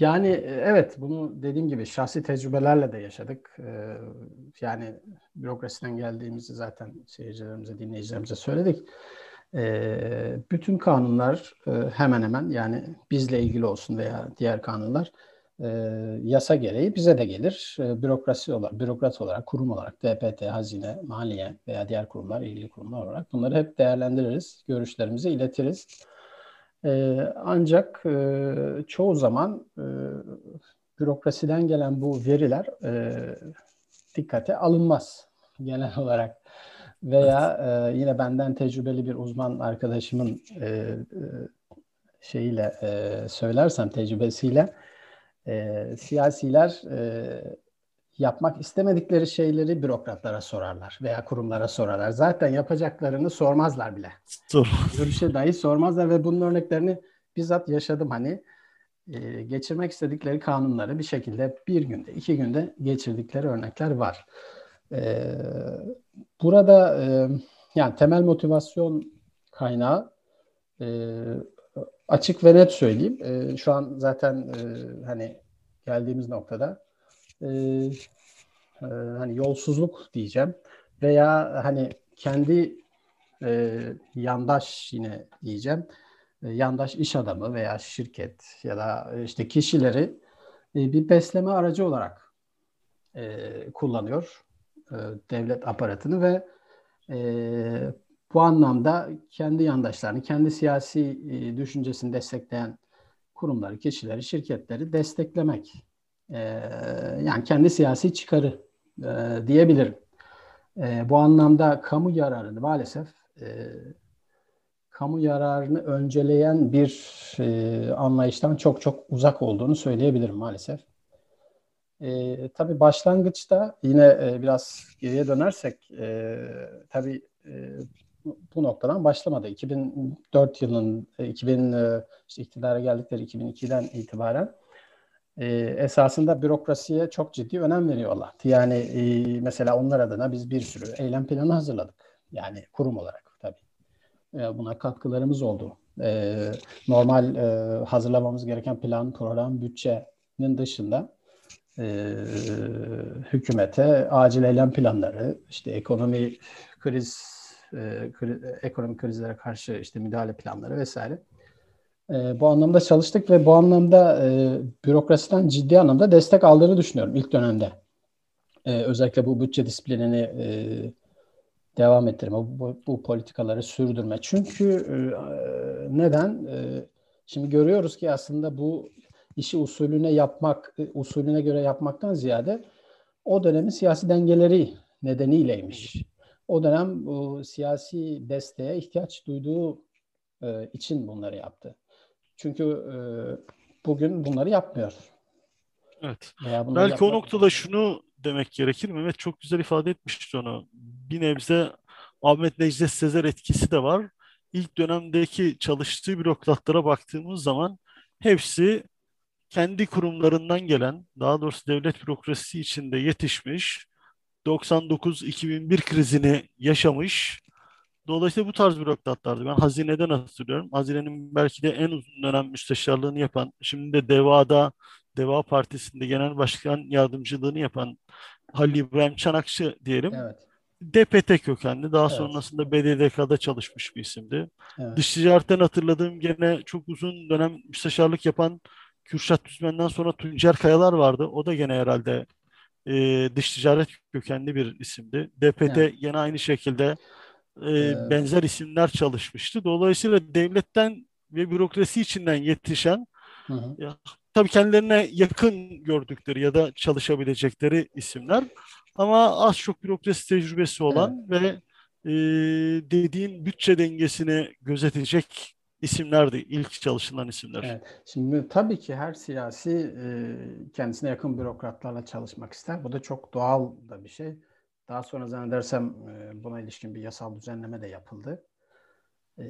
Yani e, evet bunu dediğim gibi şahsi tecrübelerle de yaşadık. Ee, yani bürokrasiden geldiğimizi zaten seyircilerimize, dinleyicilerimize söyledik. Ee, bütün kanunlar e, hemen hemen yani bizle ilgili olsun veya diğer kanunlar e, yasa gereği bize de gelir. bürokrasi olarak, bürokrat olarak, kurum olarak, DPT, hazine, maliye veya diğer kurumlar, ilgili kurumlar olarak bunları hep değerlendiririz, görüşlerimizi iletiriz. E, ancak e, çoğu zaman e, bürokrasiden gelen bu veriler e, dikkate alınmaz genel olarak. Veya e, yine benden tecrübeli bir uzman arkadaşımın e, e, şeyiyle e, söylersem tecrübesiyle e, siyasiler e, yapmak istemedikleri şeyleri bürokratlara sorarlar veya kurumlara sorarlar. Zaten yapacaklarını sormazlar bile. Görüşe dahi sormazlar ve bunun örneklerini bizzat yaşadım hani. E, geçirmek istedikleri kanunları bir şekilde bir günde, iki günde geçirdikleri örnekler var. E, burada e, yani temel motivasyon kaynağı e, açık ve net söyleyeyim. E, şu an zaten e, hani geldiğimiz noktada e, e, hani yolsuzluk diyeceğim veya hani kendi e, yandaş yine diyeceğim. E, yandaş iş adamı veya şirket ya da işte kişileri e, bir besleme aracı olarak e, kullanıyor e, devlet aparatını ve e, bu anlamda kendi yandaşlarını, kendi siyasi e, düşüncesini destekleyen kurumları, kişileri, şirketleri desteklemek e, yani kendi siyasi çıkarı e, diyebilirim. E, bu anlamda kamu yararını maalesef e, kamu yararını önceleyen bir e, anlayıştan çok çok uzak olduğunu söyleyebilirim maalesef. E, tabii başlangıçta yine e, biraz geriye dönersek e, tabii e, bu noktadan başlamadı. 2004 yılının 2000 e, işte iktidara geldikleri 2002'den itibaren e, esasında bürokrasiye çok ciddi önem veriyorlar. Yani e, mesela onlar adına biz bir sürü eylem planı hazırladık. Yani kurum olarak tabii. E, buna katkılarımız oldu. E, normal e, hazırlamamız gereken plan, program, bütçenin dışında e, hükümete acil eylem planları, işte ekonomi kriz, e, kriz ekonomik krizlere karşı işte müdahale planları vesaire e, bu anlamda çalıştık ve bu anlamda e, bürokrasiden ciddi anlamda destek aldığını düşünüyorum ilk dönemde. E, özellikle bu bütçe disiplinini e, devam ettirme, bu, bu politikaları sürdürme. Çünkü e, neden? E, şimdi görüyoruz ki aslında bu işi usulüne yapmak, e, usulüne göre yapmaktan ziyade o dönemin siyasi dengeleri nedeniyleymiş. O dönem bu siyasi desteğe ihtiyaç duyduğu e, için bunları yaptı. Çünkü e, bugün bunları yapmıyor. Evet. Belki yapmak... o noktada şunu demek gerekir. Mehmet çok güzel ifade etmişti onu. Bir nebze Ahmet Necdet Sezer etkisi de var. İlk dönemdeki çalıştığı bürokratlara baktığımız zaman hepsi kendi kurumlarından gelen, daha doğrusu devlet bürokrasisi içinde yetişmiş, 99-2001 krizini yaşamış, Dolayısıyla bu tarz bürokratlardı. Ben hazineden hatırlıyorum. Hazinenin belki de en uzun dönem müsteşarlığını yapan, şimdi de DEVA'da, DEVA Partisi'nde genel başkan yardımcılığını yapan Halil İbrahim Çanakçı diyelim. Evet. DPT kökenli. Daha evet. sonrasında BDDK'da çalışmış bir isimdi. Evet. Dış ticaretten hatırladığım gene çok uzun dönem müsteşarlık yapan Kürşat Düzmen'den sonra Tuncer Kayalar vardı. O da gene herhalde e, dış ticaret kökenli bir isimdi. DPT evet. yine aynı şekilde e, benzer isimler çalışmıştı. Dolayısıyla devletten ve bürokrasi içinden yetişen hı hı. Ya, tabii kendilerine yakın gördükleri ya da çalışabilecekleri isimler ama az çok bürokrasi tecrübesi olan evet. ve e, dediğin bütçe dengesini gözetecek isimlerdi. ilk çalışılan isimler. Evet. Şimdi tabii ki her siyasi e, kendisine yakın bürokratlarla çalışmak ister. Bu da çok doğal da bir şey. Daha sonra zannedersem e, buna ilişkin bir yasal düzenleme de yapıldı. E,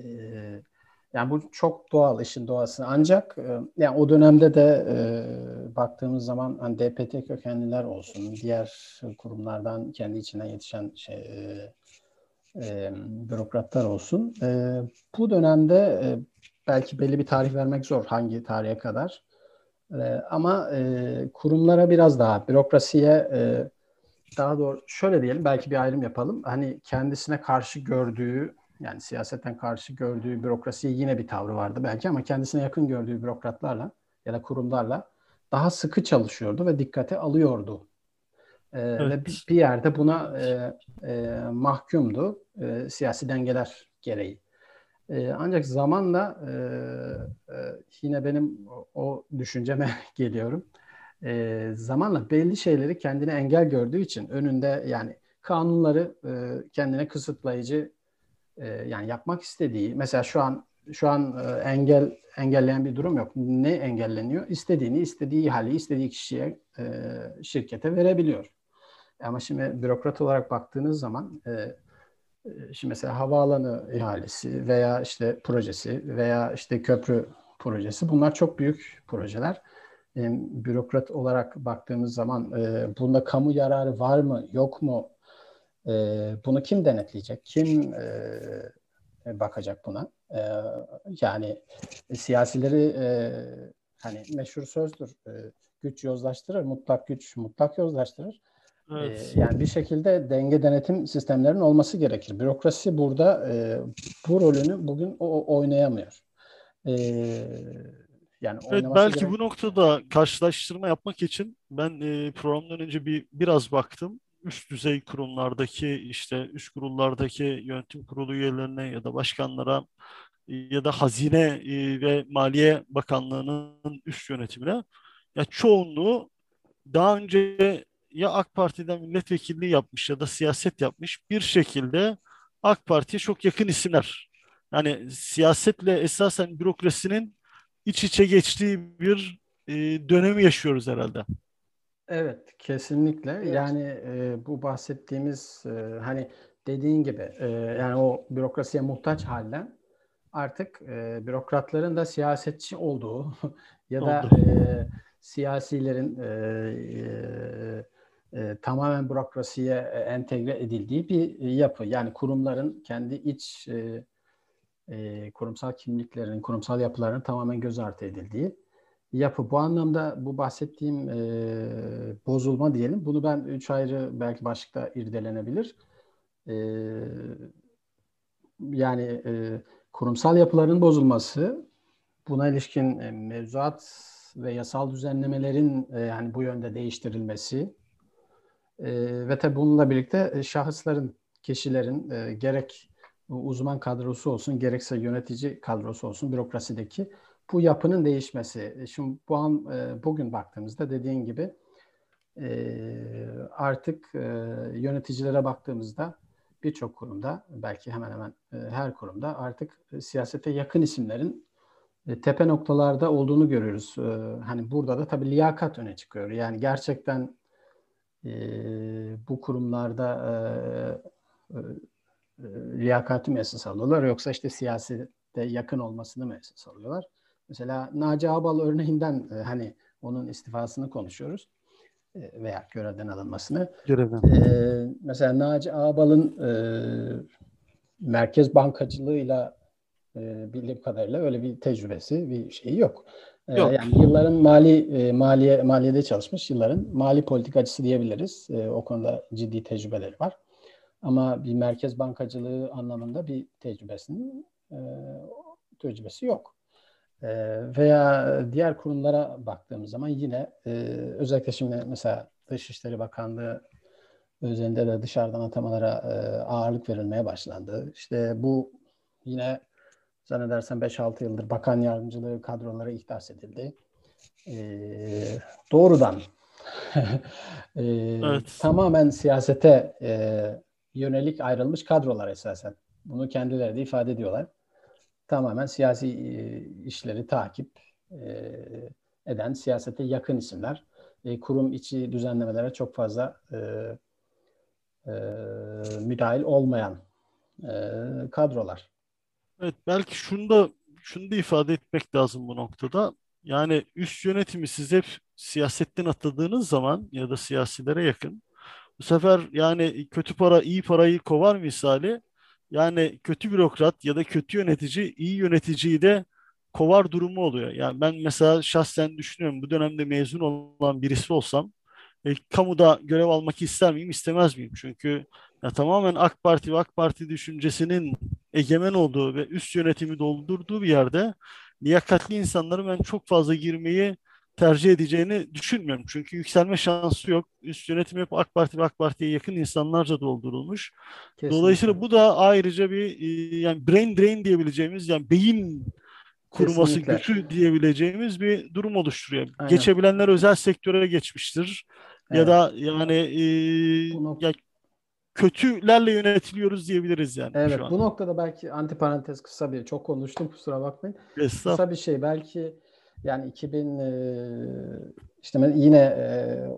yani bu çok doğal işin doğası. Ancak e, yani o dönemde de baktığımız zaman hani DPT kökenliler olsun, diğer kurumlardan kendi içinden yetişen şey, bürokratlar olsun. bu dönemde belki belli bir tarih vermek zor hangi tarihe kadar. Ama kurumlara biraz daha, bürokrasiye e, daha doğru şöyle diyelim belki bir ayrım yapalım. Hani kendisine karşı gördüğü yani siyasetten karşı gördüğü bürokrasiye yine bir tavrı vardı belki ama kendisine yakın gördüğü bürokratlarla ya da kurumlarla daha sıkı çalışıyordu ve dikkate alıyordu. Ee, evet. Ve bir, bir yerde buna e, e, mahkumdu e, siyasi dengeler gereği. E, ancak zamanla e, e, yine benim o, o düşünceme geliyorum. E, zamanla belli şeyleri kendine engel gördüğü için önünde yani kanunları e, kendine kısıtlayıcı e, yani yapmak istediği mesela şu an şu an e, engel engelleyen bir durum yok. Ne engelleniyor? İstediğini istediği hali istediği kişiye e, şirkete verebiliyor. Ama şimdi bürokrat olarak baktığınız zaman e, e şimdi mesela havaalanı ihalesi veya işte projesi veya işte köprü projesi bunlar çok büyük projeler. E, bürokrat olarak baktığımız zaman e, bunda kamu yararı var mı yok mu? E, bunu kim denetleyecek? Kim e, bakacak buna? E, yani siyasileri e, hani meşhur sözdür. E, güç yozlaştırır, mutlak güç mutlak yozlaştırır. Evet. E, yani bir şekilde denge denetim sistemlerinin olması gerekir. Bürokrasi burada e, bu rolünü bugün o oynayamıyor. E, yani evet, belki gerek... bu noktada karşılaştırma yapmak için ben e, programdan önce bir biraz baktım. Üst düzey kurumlardaki işte üst kurullardaki yönetim kurulu üyelerine ya da başkanlara ya da Hazine e, ve Maliye Bakanlığı'nın üst yönetimine ya çoğunluğu daha önce ya AK Parti'den milletvekilliği yapmış ya da siyaset yapmış bir şekilde AK Parti'ye çok yakın isimler. Yani siyasetle esasen bürokrasinin iç içe geçtiği bir e, dönemi yaşıyoruz herhalde. Evet, kesinlikle. Evet. Yani e, bu bahsettiğimiz e, hani dediğin gibi e, yani o bürokrasiye muhtaç halden artık e, bürokratların da siyasetçi olduğu ya da e, siyasilerin e, e, e, tamamen bürokrasiye entegre edildiği bir yapı. Yani kurumların kendi iç e, e, kurumsal kimliklerin, kurumsal yapıların tamamen göz ardı edildiği yapı. Bu anlamda bu bahsettiğim e, bozulma diyelim. Bunu ben üç ayrı belki başlıkta irdelenebilir. E, yani e, kurumsal yapıların bozulması, buna ilişkin e, mevzuat ve yasal düzenlemelerin e, yani bu yönde değiştirilmesi e, ve tabi bununla birlikte e, şahısların, kişilerin e, gerek uzman kadrosu olsun, gerekse yönetici kadrosu olsun bürokrasideki bu yapının değişmesi. E, şimdi bu an e, bugün baktığımızda dediğin gibi e, artık yöneticilere baktığımızda birçok kurumda belki hemen hemen her kurumda artık siyasete yakın isimlerin tepe noktalarda olduğunu görüyoruz. Hani burada da tabii liyakat öne çıkıyor. Yani gerçekten bu kurumlarda liyakati mi esas alıyorlar yoksa işte siyasete yakın olmasını mı esas alıyorlar? Mesela Naci Ağbal örneğinden e, hani onun istifasını konuşuyoruz e, veya görevden alınmasını. Görevden. E, mesela Naci Ağbal'ın e, merkez bankacılığıyla e, bildiğim kadarıyla öyle bir tecrübesi, bir şeyi yok. E, yok. Yani yılların mali e, maliye maliyede çalışmış yılların mali politikacısı diyebiliriz. E, o konuda ciddi tecrübeleri var. Ama bir merkez bankacılığı anlamında bir tecrübesinin e, tecrübesi yok. Ee, veya diğer kurumlara baktığımız zaman yine e, özellikle şimdi mesela Dışişleri Bakanlığı özelinde de dışarıdan atamalara e, ağırlık verilmeye başlandı. İşte bu yine zannedersem 5-6 yıldır bakan yardımcılığı kadroları ihdas edildi. E, doğrudan e, evet. tamamen siyasete e, yönelik ayrılmış kadrolar esasen. Bunu kendileri de ifade ediyorlar tamamen siyasi e, işleri takip e, eden, siyasete yakın isimler. E, kurum içi düzenlemelere çok fazla müdahil olmayan kadrolar. Evet belki şunu da şunu da ifade etmek lazım bu noktada. Yani üst yönetimi siz hep siyasetten atladığınız zaman ya da siyasilere yakın bu sefer yani kötü para iyi parayı kovar misali yani kötü bürokrat ya da kötü yönetici iyi yöneticiyi de kovar durumu oluyor. Yani ben mesela şahsen düşünüyorum bu dönemde mezun olan birisi olsam e, kamuda görev almak ister miyim, istemez miyim? Çünkü ya, tamamen AK Parti ve AK Parti düşüncesinin egemen olduğu ve üst yönetimi doldurduğu bir yerde liyakatli insanları ben çok fazla girmeyi tercih edeceğini düşünmüyorum. Çünkü yükselme şansı yok. Üst yönetim hep AK Parti ve AK Parti'ye yakın insanlarca doldurulmuş. Kesinlikle. Dolayısıyla bu da ayrıca bir e, yani brain drain diyebileceğimiz yani beyin kuruması Kesinlikle. gücü diyebileceğimiz bir durum oluşturuyor. Aynen. Geçebilenler özel sektöre geçmiştir. Evet. Ya da yani e, ya kötülerle yönetiliyoruz diyebiliriz yani. Evet bu noktada belki antiparantez kısa bir çok konuştum kusura bakmayın. Kısa bir şey belki yani 2000 işte yine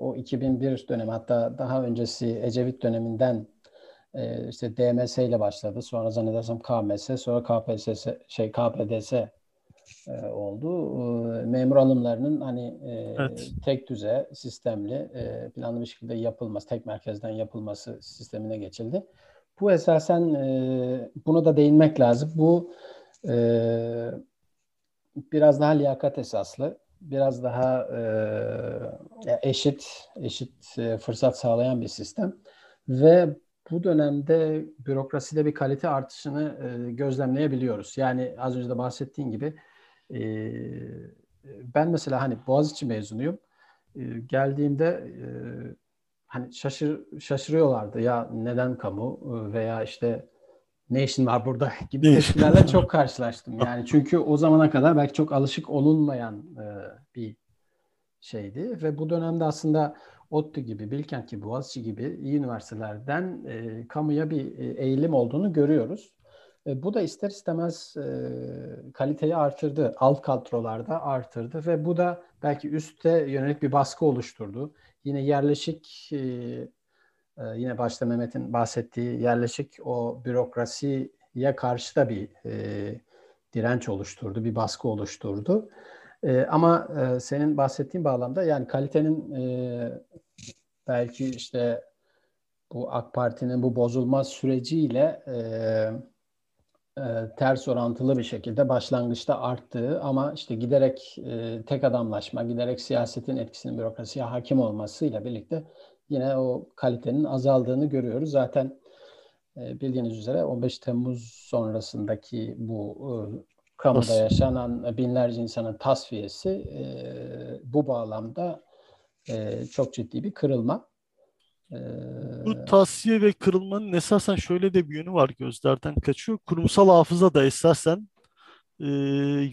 o 2001 dönemi hatta daha öncesi Ecevit döneminden işte DMS ile başladı. Sonra zannedersem KMS, sonra KPSS şey KPDS oldu. Memur alımlarının hani evet. tek düze, sistemli, planlı bir şekilde yapılması, tek merkezden yapılması sistemine geçildi. Bu esasen buna da değinmek lazım. Bu biraz daha liyakat esaslı, biraz daha e, eşit eşit e, fırsat sağlayan bir sistem ve bu dönemde bürokraside bir kalite artışını e, gözlemleyebiliyoruz. Yani az önce de bahsettiğim gibi e, ben mesela hani Boğaziçi mezunuyum. E, geldiğimde e, hani şaşır şaşırıyorlardı ya neden kamu veya işte ne işin var burada gibi tepkilerle çok karşılaştım. Yani çünkü o zamana kadar belki çok alışık olunmayan e, bir şeydi ve bu dönemde aslında ODTÜ gibi, Bilkent gibi, Boğaziçi gibi iyi üniversitelerden e, kamuya bir e, eğilim olduğunu görüyoruz. E, bu da ister istemez e, kaliteyi artırdı, alt kadrolarda artırdı ve bu da belki üstte yönelik bir baskı oluşturdu. Yine yerleşik e, ee, yine başta Mehmet'in bahsettiği yerleşik o bürokrasiye karşı da bir e, direnç oluşturdu, bir baskı oluşturdu. E, ama e, senin bahsettiğin bağlamda yani kalitenin e, belki işte bu AK Parti'nin bu bozulmaz süreciyle e, e, ters orantılı bir şekilde başlangıçta arttığı ama işte giderek e, tek adamlaşma, giderek siyasetin etkisinin bürokrasiye hakim olmasıyla birlikte yine o kalitenin azaldığını görüyoruz. Zaten e, bildiğiniz üzere 15 Temmuz sonrasındaki bu e, kamuda yaşanan binlerce insanın tasfiyesi e, bu bağlamda e, çok ciddi bir kırılma. E, bu tasfiye ve kırılmanın esasen şöyle de bir yönü var gözlerden kaçıyor. Kurumsal hafıza da esasen e,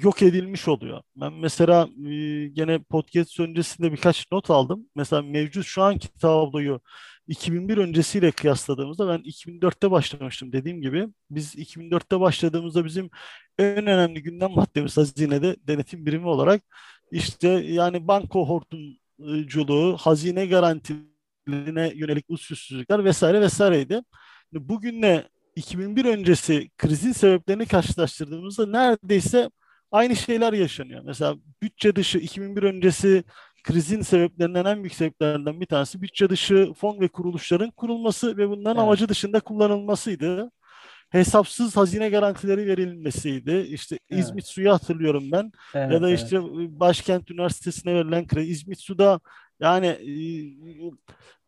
yok edilmiş oluyor. Ben mesela e, gene podcast öncesinde birkaç not aldım. Mesela mevcut şu anki tabloyu 2001 öncesiyle kıyasladığımızda ben 2004'te başlamıştım dediğim gibi. Biz 2004'te başladığımızda bizim en önemli gündem maddemiz hazinede denetim birimi olarak işte yani banko hortumculuğu, hazine garantilerine yönelik usulsüzlükler vesaire vesaireydi. Bugünle 2001 öncesi krizin sebeplerini karşılaştırdığımızda neredeyse aynı şeyler yaşanıyor. Mesela bütçe dışı 2001 öncesi krizin sebeplerinden en büyük sebeplerinden bir tanesi bütçe dışı fon ve kuruluşların kurulması ve bunların evet. amacı dışında kullanılmasıydı. Hesapsız hazine garantileri verilmesiydi. İşte evet. İzmit Su'yu hatırlıyorum ben. Evet, ya da işte evet. Başkent Üniversitesi'ne verilen kredi. İzmit Su'da yani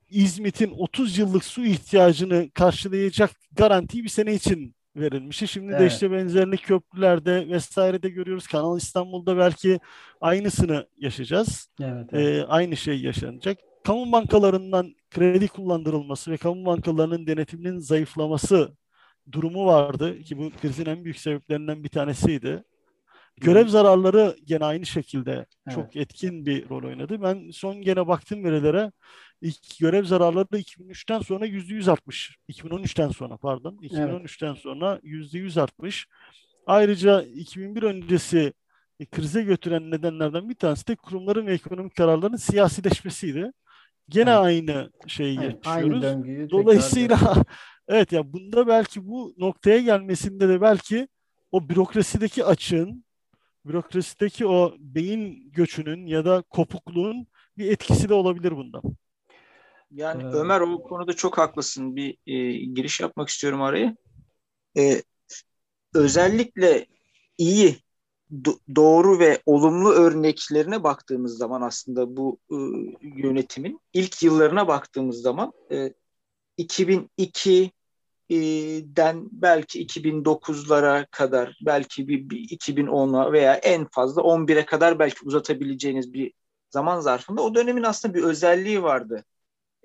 İzmit'in 30 yıllık su ihtiyacını karşılayacak garantiyi bir sene için verilmiş. Şimdi evet. de işte benzerini köprülerde vesairede görüyoruz. Kanal İstanbul'da belki aynısını yaşayacağız. Evet, evet. Ee, aynı şey yaşanacak. Kamu bankalarından kredi kullandırılması ve kamu bankalarının denetiminin zayıflaması durumu vardı ki bu krizin en büyük sebeplerinden bir tanesiydi. Görev zararları gene aynı şekilde evet. çok etkin bir rol oynadı. Ben son gene baktım verilere ilk görev zararları da 2003'ten sonra %100 artmış. 2013'ten sonra pardon. 2013'ten evet. sonra %100 artmış. Ayrıca 2001 öncesi krize götüren nedenlerden bir tanesi de kurumların ve ekonomik kararların siyasileşmesiydi. Gene evet. aynı şeyi evet, yaşıyoruz. Aynı Dolayısıyla evet ya bunda belki bu noktaya gelmesinde de belki o bürokrasideki açığın bürokrasideki o beyin göçünün ya da kopukluğun bir etkisi de olabilir bunda. Yani ee, Ömer o konuda çok haklısın. Bir e, giriş yapmak istiyorum araya. E, özellikle iyi do- doğru ve olumlu örneklerine baktığımız zaman aslında bu e, yönetimin ilk yıllarına baktığımız zaman e, 2002 den belki 2009'lara kadar belki bir, bir 2010'a veya en fazla 11'e kadar belki uzatabileceğiniz bir zaman zarfında o dönemin aslında bir özelliği vardı.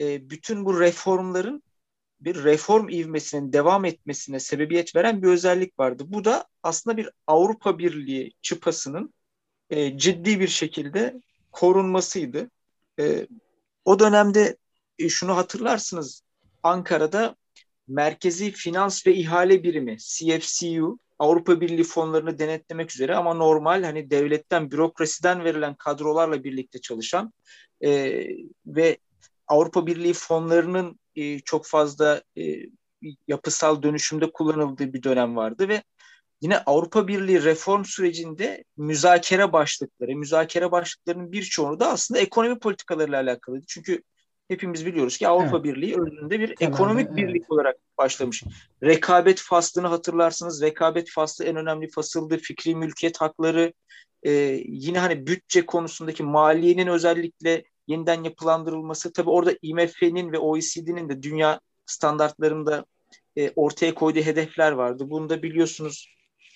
E, bütün bu reformların bir reform ivmesinin devam etmesine sebebiyet veren bir özellik vardı. Bu da aslında bir Avrupa Birliği çıpasının e, ciddi bir şekilde korunmasıydı. E, o dönemde e, şunu hatırlarsınız Ankara'da Merkezi Finans ve İhale Birimi CFCU Avrupa Birliği fonlarını denetlemek üzere ama normal hani devletten, bürokrasiden verilen kadrolarla birlikte çalışan e, ve Avrupa Birliği fonlarının e, çok fazla e, yapısal dönüşümde kullanıldığı bir dönem vardı ve yine Avrupa Birliği reform sürecinde müzakere başlıkları, müzakere başlıklarının birçoğunu da aslında ekonomi politikalarıyla alakalıydı. Çünkü hepimiz biliyoruz ki Avrupa evet. Birliği özünde bir Temelde, ekonomik evet. birlik olarak başlamış. Rekabet faslını hatırlarsınız. Rekabet faslı en önemli fasıldı. Fikri mülkiyet hakları, e, yine hani bütçe konusundaki maliyenin özellikle yeniden yapılandırılması. Tabii orada IMF'nin ve OECD'nin de dünya standartlarında e, ortaya koyduğu hedefler vardı. Bunu da biliyorsunuz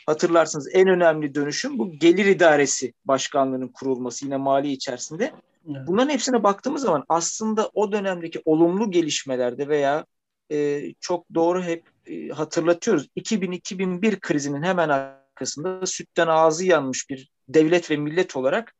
hatırlarsınız en önemli dönüşüm bu gelir idaresi başkanlığının kurulması yine mali içerisinde. Bunların hepsine baktığımız zaman aslında o dönemdeki olumlu gelişmelerde veya e, çok doğru hep e, hatırlatıyoruz. 2000-2001 krizinin hemen arkasında sütten ağzı yanmış bir devlet ve millet olarak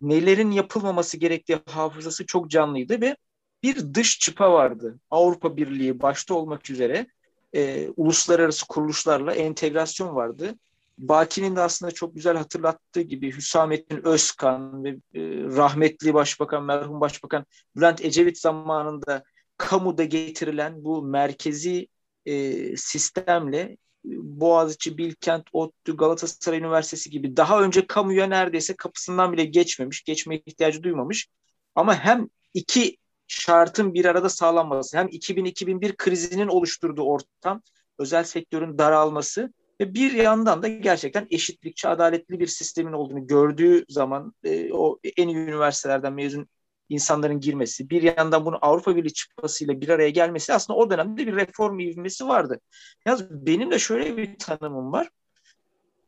nelerin yapılmaması gerektiği hafızası çok canlıydı ve bir dış çıpa vardı. Avrupa Birliği başta olmak üzere e, uluslararası kuruluşlarla entegrasyon vardı. Baki'nin de aslında çok güzel hatırlattığı gibi Hüsamettin Özkan ve e, rahmetli başbakan, merhum başbakan Bülent Ecevit zamanında kamuda getirilen bu merkezi e, sistemle Boğaziçi, Bilkent, ODTÜ, Galatasaray Üniversitesi gibi daha önce kamuya neredeyse kapısından bile geçmemiş, geçme ihtiyacı duymamış. Ama hem iki şartın bir arada sağlanması, hem 2000-2001 krizinin oluşturduğu ortam, özel sektörün daralması ve bir yandan da gerçekten eşitlikçi, adaletli bir sistemin olduğunu gördüğü zaman e, o en iyi üniversitelerden mezun insanların girmesi, bir yandan bunu Avrupa Birliği çıkmasıyla bir araya gelmesi aslında o dönemde bir reform ivmesi vardı. Yalnız benim de şöyle bir tanımım var.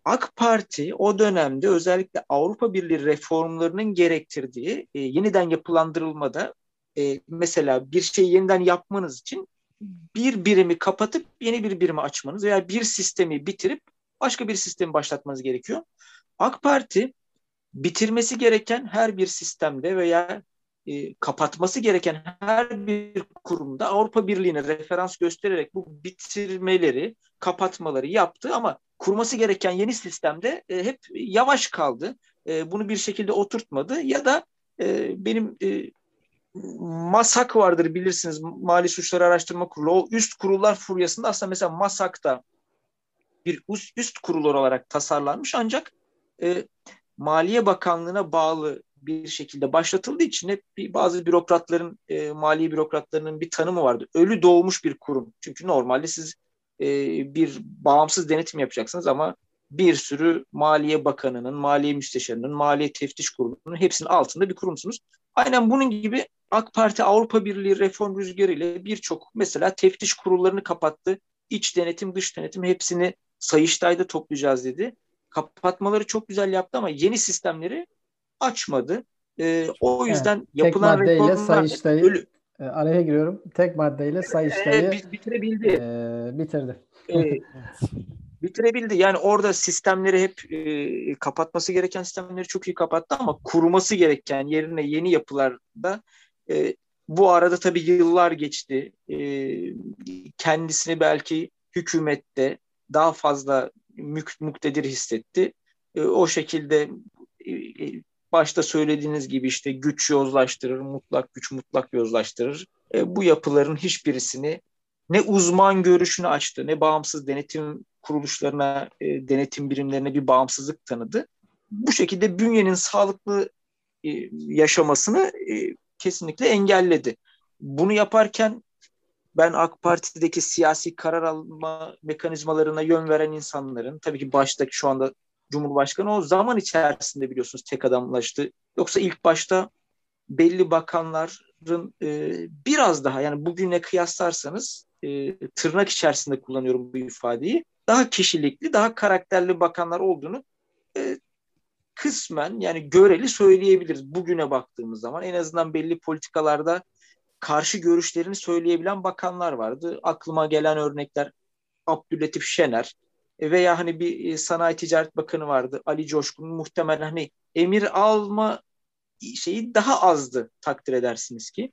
AK Parti o dönemde özellikle Avrupa Birliği reformlarının gerektirdiği e, yeniden yapılandırılmada e, mesela bir şeyi yeniden yapmanız için bir birimi kapatıp yeni bir birimi açmanız veya bir sistemi bitirip başka bir sistemi başlatmanız gerekiyor. AK Parti bitirmesi gereken her bir sistemde veya e, kapatması gereken her bir kurumda Avrupa Birliği'ne referans göstererek bu bitirmeleri, kapatmaları yaptı ama kurması gereken yeni sistemde e, hep yavaş kaldı. E, bunu bir şekilde oturtmadı ya da e, benim e, MASAK vardır bilirsiniz Mali Suçları Araştırma Kurulu. O üst kurullar furyasında aslında mesela MASAK da bir üst, üst kurul olarak tasarlanmış ancak e, Maliye Bakanlığı'na bağlı bir şekilde başlatıldığı için hep bir, bazı bürokratların, e, mali bürokratlarının bir tanımı vardı. Ölü doğmuş bir kurum. Çünkü normalde siz e, bir bağımsız denetim yapacaksınız ama bir sürü Maliye Bakanı'nın, Maliye Müsteşarı'nın, Maliye Teftiş Kurulu'nun hepsinin altında bir kurumsunuz. Aynen bunun gibi AK Parti Avrupa Birliği reform rüzgarı ile birçok mesela teftiş kurullarını kapattı. İç denetim, dış denetim hepsini Sayıştay'da toplayacağız dedi. Kapatmaları çok güzel yaptı ama yeni sistemleri açmadı. E, o yüzden evet, yapılan maddeyle Sayıştay'ı ölü... e, araya giriyorum. Tek maddeyle Sayıştay'ı e, bitirebildi. E, bitirdi. E, bitirebildi. Yani orada sistemleri hep e, kapatması gereken sistemleri çok iyi kapattı ama kurması gereken yerine yeni yapılarda e, bu arada tabii yıllar geçti. E, kendisini belki hükümette daha fazla mük, muktedir hissetti. E, o şekilde e, başta söylediğiniz gibi işte güç yozlaştırır, mutlak güç mutlak yozlaştırır. E, bu yapıların hiçbirisini ne uzman görüşünü açtı, ne bağımsız denetim kuruluşlarına, e, denetim birimlerine bir bağımsızlık tanıdı. Bu şekilde bünyenin sağlıklı e, yaşamasını e, kesinlikle engelledi. Bunu yaparken ben AK Parti'deki siyasi karar alma mekanizmalarına yön veren insanların, tabii ki baştaki şu anda Cumhurbaşkanı o zaman içerisinde biliyorsunuz tek adamlaştı. Yoksa ilk başta belli bakanların e, biraz daha yani bugüne kıyaslarsanız e, tırnak içerisinde kullanıyorum bu ifadeyi daha kişilikli, daha karakterli bakanlar olduğunu e, kısmen yani göreli söyleyebiliriz bugüne baktığımız zaman. En azından belli politikalarda karşı görüşlerini söyleyebilen bakanlar vardı. Aklıma gelen örnekler Abdülatif Şener veya hani bir e, sanayi ticaret bakanı vardı Ali Coşkun muhtemelen hani emir alma şeyi daha azdı takdir edersiniz ki.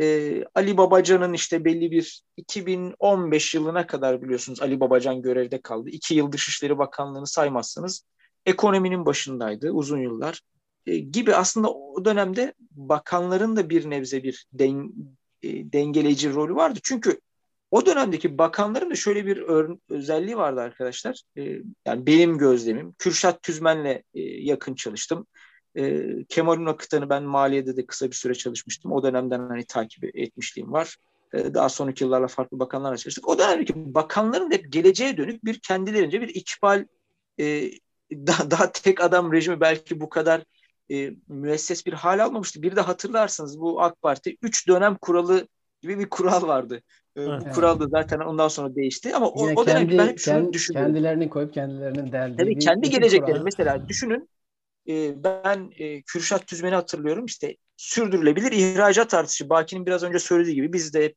Ee, Ali Babacan'ın işte belli bir 2015 yılına kadar biliyorsunuz Ali Babacan görevde kaldı. İki yıl Dışişleri Bakanlığı'nı saymazsanız ekonominin başındaydı uzun yıllar e, gibi aslında o dönemde bakanların da bir nebze bir den, e, dengeleyici rolü vardı. Çünkü o dönemdeki bakanların da şöyle bir özelliği vardı arkadaşlar. E, yani benim gözlemim. Kürşat Tüzmen'le e, yakın çalıştım. E, Kemal Unakıtan'ı ben maliyede de kısa bir süre çalışmıştım. O dönemden hani takip etmişliğim var. E, daha sonraki yıllarla farklı bakanlarla çalıştık. O dönemdeki bakanların hep geleceğe dönük bir kendilerince bir ikbal e, daha, daha tek adam rejimi belki bu kadar e, müesses bir hal almamıştı. Bir de hatırlarsınız bu AK Parti 3 dönem kuralı gibi bir kural vardı. E, evet. Bu kural da zaten ondan sonra değişti ama o, o dönem ben hep şunu kendi, düşünüyorum. Kendilerini koyup kendilerinin deldiği Tabii kendi gelecekleri mesela düşünün e, ben e, Kürşat Tüzmen'i hatırlıyorum işte sürdürülebilir ihracat artışı Baki'nin biraz önce söylediği gibi biz de hep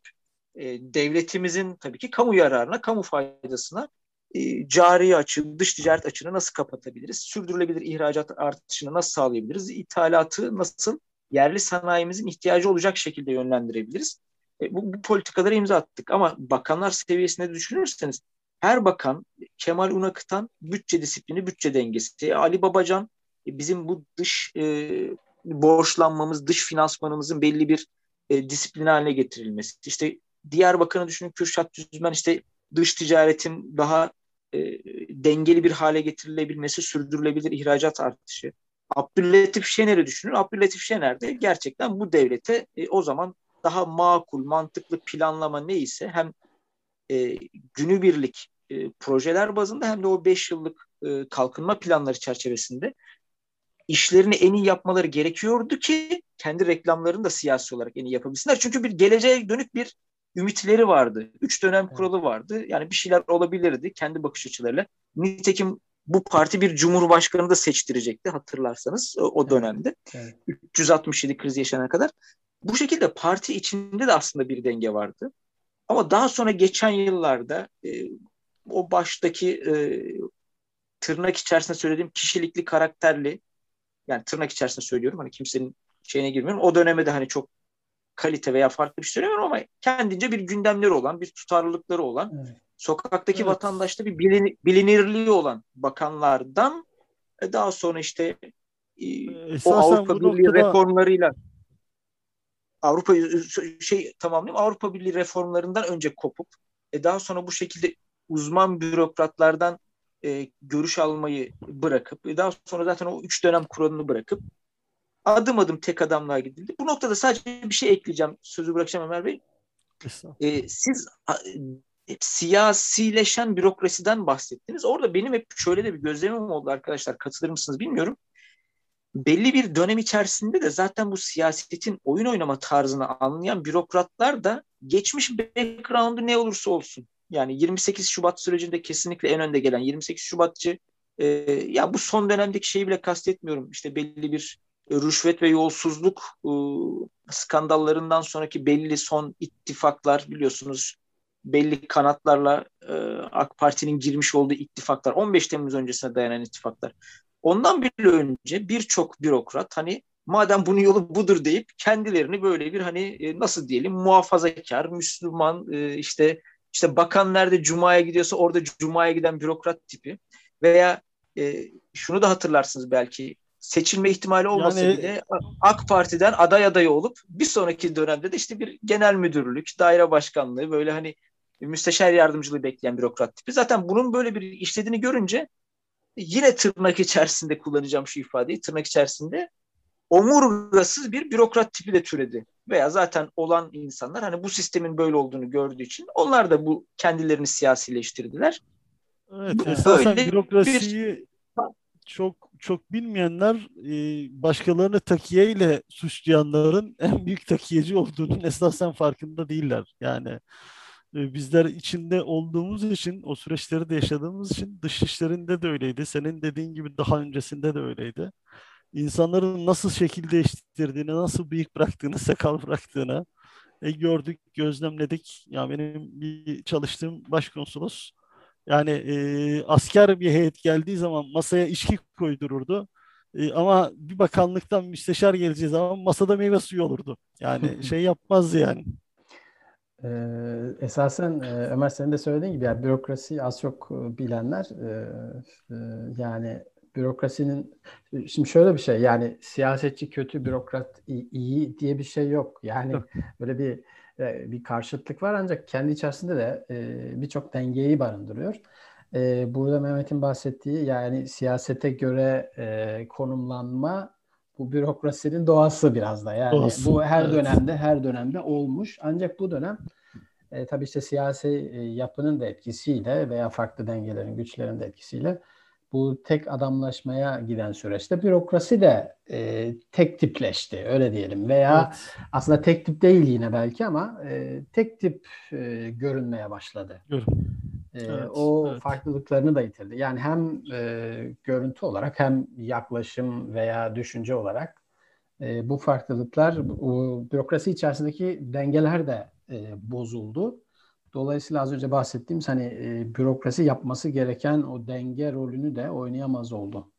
e, devletimizin tabii ki kamu yararına, kamu faydasına e, cari açı, dış ticaret açını nasıl kapatabiliriz? Sürdürülebilir ihracat artışını nasıl sağlayabiliriz? İthalatı nasıl yerli sanayimizin ihtiyacı olacak şekilde yönlendirebiliriz? Bu, bu politikalara imza attık ama bakanlar seviyesinde düşünürseniz her bakan Kemal Unakıtan bütçe disiplini, bütçe dengesi, Ali Babacan bizim bu dış e, borçlanmamız, dış finansmanımızın belli bir e, disiplin haline getirilmesi. İşte diğer bakanı düşünün Kürşat Düzmen işte dış ticaretin daha e, dengeli bir hale getirilebilmesi, sürdürülebilir ihracat artışı. Abdüllatif Şener'i düşünün. Abdüllatif Şener de gerçekten bu devlete e, o zaman daha makul, mantıklı planlama neyse hem e, günübirlik e, projeler bazında hem de o 5 yıllık e, kalkınma planları çerçevesinde işlerini en iyi yapmaları gerekiyordu ki kendi reklamlarını da siyasi olarak en iyi yapabilsinler. Çünkü bir geleceğe dönük bir ümitleri vardı. Üç dönem kuralı vardı. Yani bir şeyler olabilirdi kendi bakış açılarıyla. Nitekim bu parti bir cumhurbaşkanı da seçtirecekti hatırlarsanız o dönemde. Evet. 367 kriz yaşanana kadar. Bu şekilde parti içinde de aslında bir denge vardı. Ama daha sonra geçen yıllarda e, o baştaki e, tırnak içerisinde söylediğim kişilikli, karakterli yani tırnak içerisinde söylüyorum hani kimsenin şeyine girmiyorum. O döneme de hani çok kalite veya farklı bir şey söylemiyorum ama kendince bir gündemleri olan, bir tutarlılıkları olan, evet. sokaktaki evet. vatandaşta bir bilin, bilinirliği olan bakanlardan e, daha sonra işte e, o Avrupa Birliği noktada... reformlarıyla Avrupa şey tamamlayayım Avrupa Birliği reformlarından önce kopup e, daha sonra bu şekilde uzman bürokratlardan e, görüş almayı bırakıp e, daha sonra zaten o üç dönem kuralını bırakıp adım adım tek adamlığa gidildi. Bu noktada sadece bir şey ekleyeceğim. Sözü bırakacağım Ömer Bey. E, siz hep siyasileşen bürokrasiden bahsettiniz. Orada benim hep şöyle de bir gözlemim oldu arkadaşlar. Katılır mısınız bilmiyorum. Belli bir dönem içerisinde de zaten bu siyasetin oyun oynama tarzını anlayan bürokratlar da geçmiş background'u ne olursa olsun. Yani 28 Şubat sürecinde kesinlikle en önde gelen 28 Şubatçı e, ya bu son dönemdeki şeyi bile kastetmiyorum. İşte belli bir rüşvet ve yolsuzluk e, skandallarından sonraki belli son ittifaklar biliyorsunuz belli kanatlarla e, AK Parti'nin girmiş olduğu ittifaklar 15 Temmuz öncesine dayanan ittifaklar. Ondan bile önce birçok bürokrat hani madem bunun yolu budur deyip kendilerini böyle bir hani e, nasıl diyelim muhafazakar, Müslüman işte işte bakan nerede Cuma'ya gidiyorsa orada Cuma'ya giden bürokrat tipi veya şunu da hatırlarsınız belki seçilme ihtimali olmasa yani, bile AK Parti'den aday adayı olup bir sonraki dönemde de işte bir genel müdürlük, daire başkanlığı böyle hani müsteşar yardımcılığı bekleyen bürokrat tipi. Zaten bunun böyle bir işlediğini görünce yine tırnak içerisinde kullanacağım şu ifadeyi tırnak içerisinde omurgasız bir bürokrat tipi de türedi. Veya zaten olan insanlar hani bu sistemin böyle olduğunu gördüğü için onlar da bu kendilerini siyasileştirdiler. Evet, esasen bürokrasiyi bir çok çok bilmeyenler e, başkalarını takiye ile suçlayanların en büyük takiyeci olduğunun esasen farkında değiller. Yani e, bizler içinde olduğumuz için o süreçleri de yaşadığımız için dış işlerinde de öyleydi. Senin dediğin gibi daha öncesinde de öyleydi. İnsanların nasıl şekil değiştirdiğini, nasıl bıyık bıraktığını, sakal bıraktığını e, gördük, gözlemledik. Ya yani benim bir çalıştığım başkonsolos yani e, asker bir heyet geldiği zaman masaya içki koydururdu. E, ama bir bakanlıktan müsteşar geleceği zaman masada meyve suyu olurdu. Yani şey yapmazdı yani. Ee, esasen e, Ömer senin de söylediğin gibi yani bürokrasi az çok e, bilenler e, e, yani bürokrasinin şimdi şöyle bir şey yani siyasetçi kötü bürokrat iyi diye bir şey yok. Yani böyle bir e, bir karşıtlık var ancak kendi içerisinde de e, birçok dengeyi barındırıyor. E, burada Mehmet'in bahsettiği yani siyasete göre konumlanma bu bürokrasinin doğası biraz da. Yani doğası, bu her evet. dönemde her dönemde olmuş. Ancak bu dönem e, tabii işte siyasi e, yapının da etkisiyle veya farklı dengelerin, güçlerin de etkisiyle bu tek adamlaşmaya giden süreçte bürokrasi de e, tek tipleşti öyle diyelim veya evet. aslında tek tip değil yine belki ama e, tek tip e, görünmeye başladı. E, evet, o evet. farklılıklarını da yitirdi. Yani hem e, görüntü olarak hem yaklaşım veya düşünce olarak e, bu farklılıklar, o bürokrasi içerisindeki dengeler de e, bozuldu. Dolayısıyla az önce bahsettiğimiz hani e, bürokrasi yapması gereken o denge rolünü de oynayamaz oldu.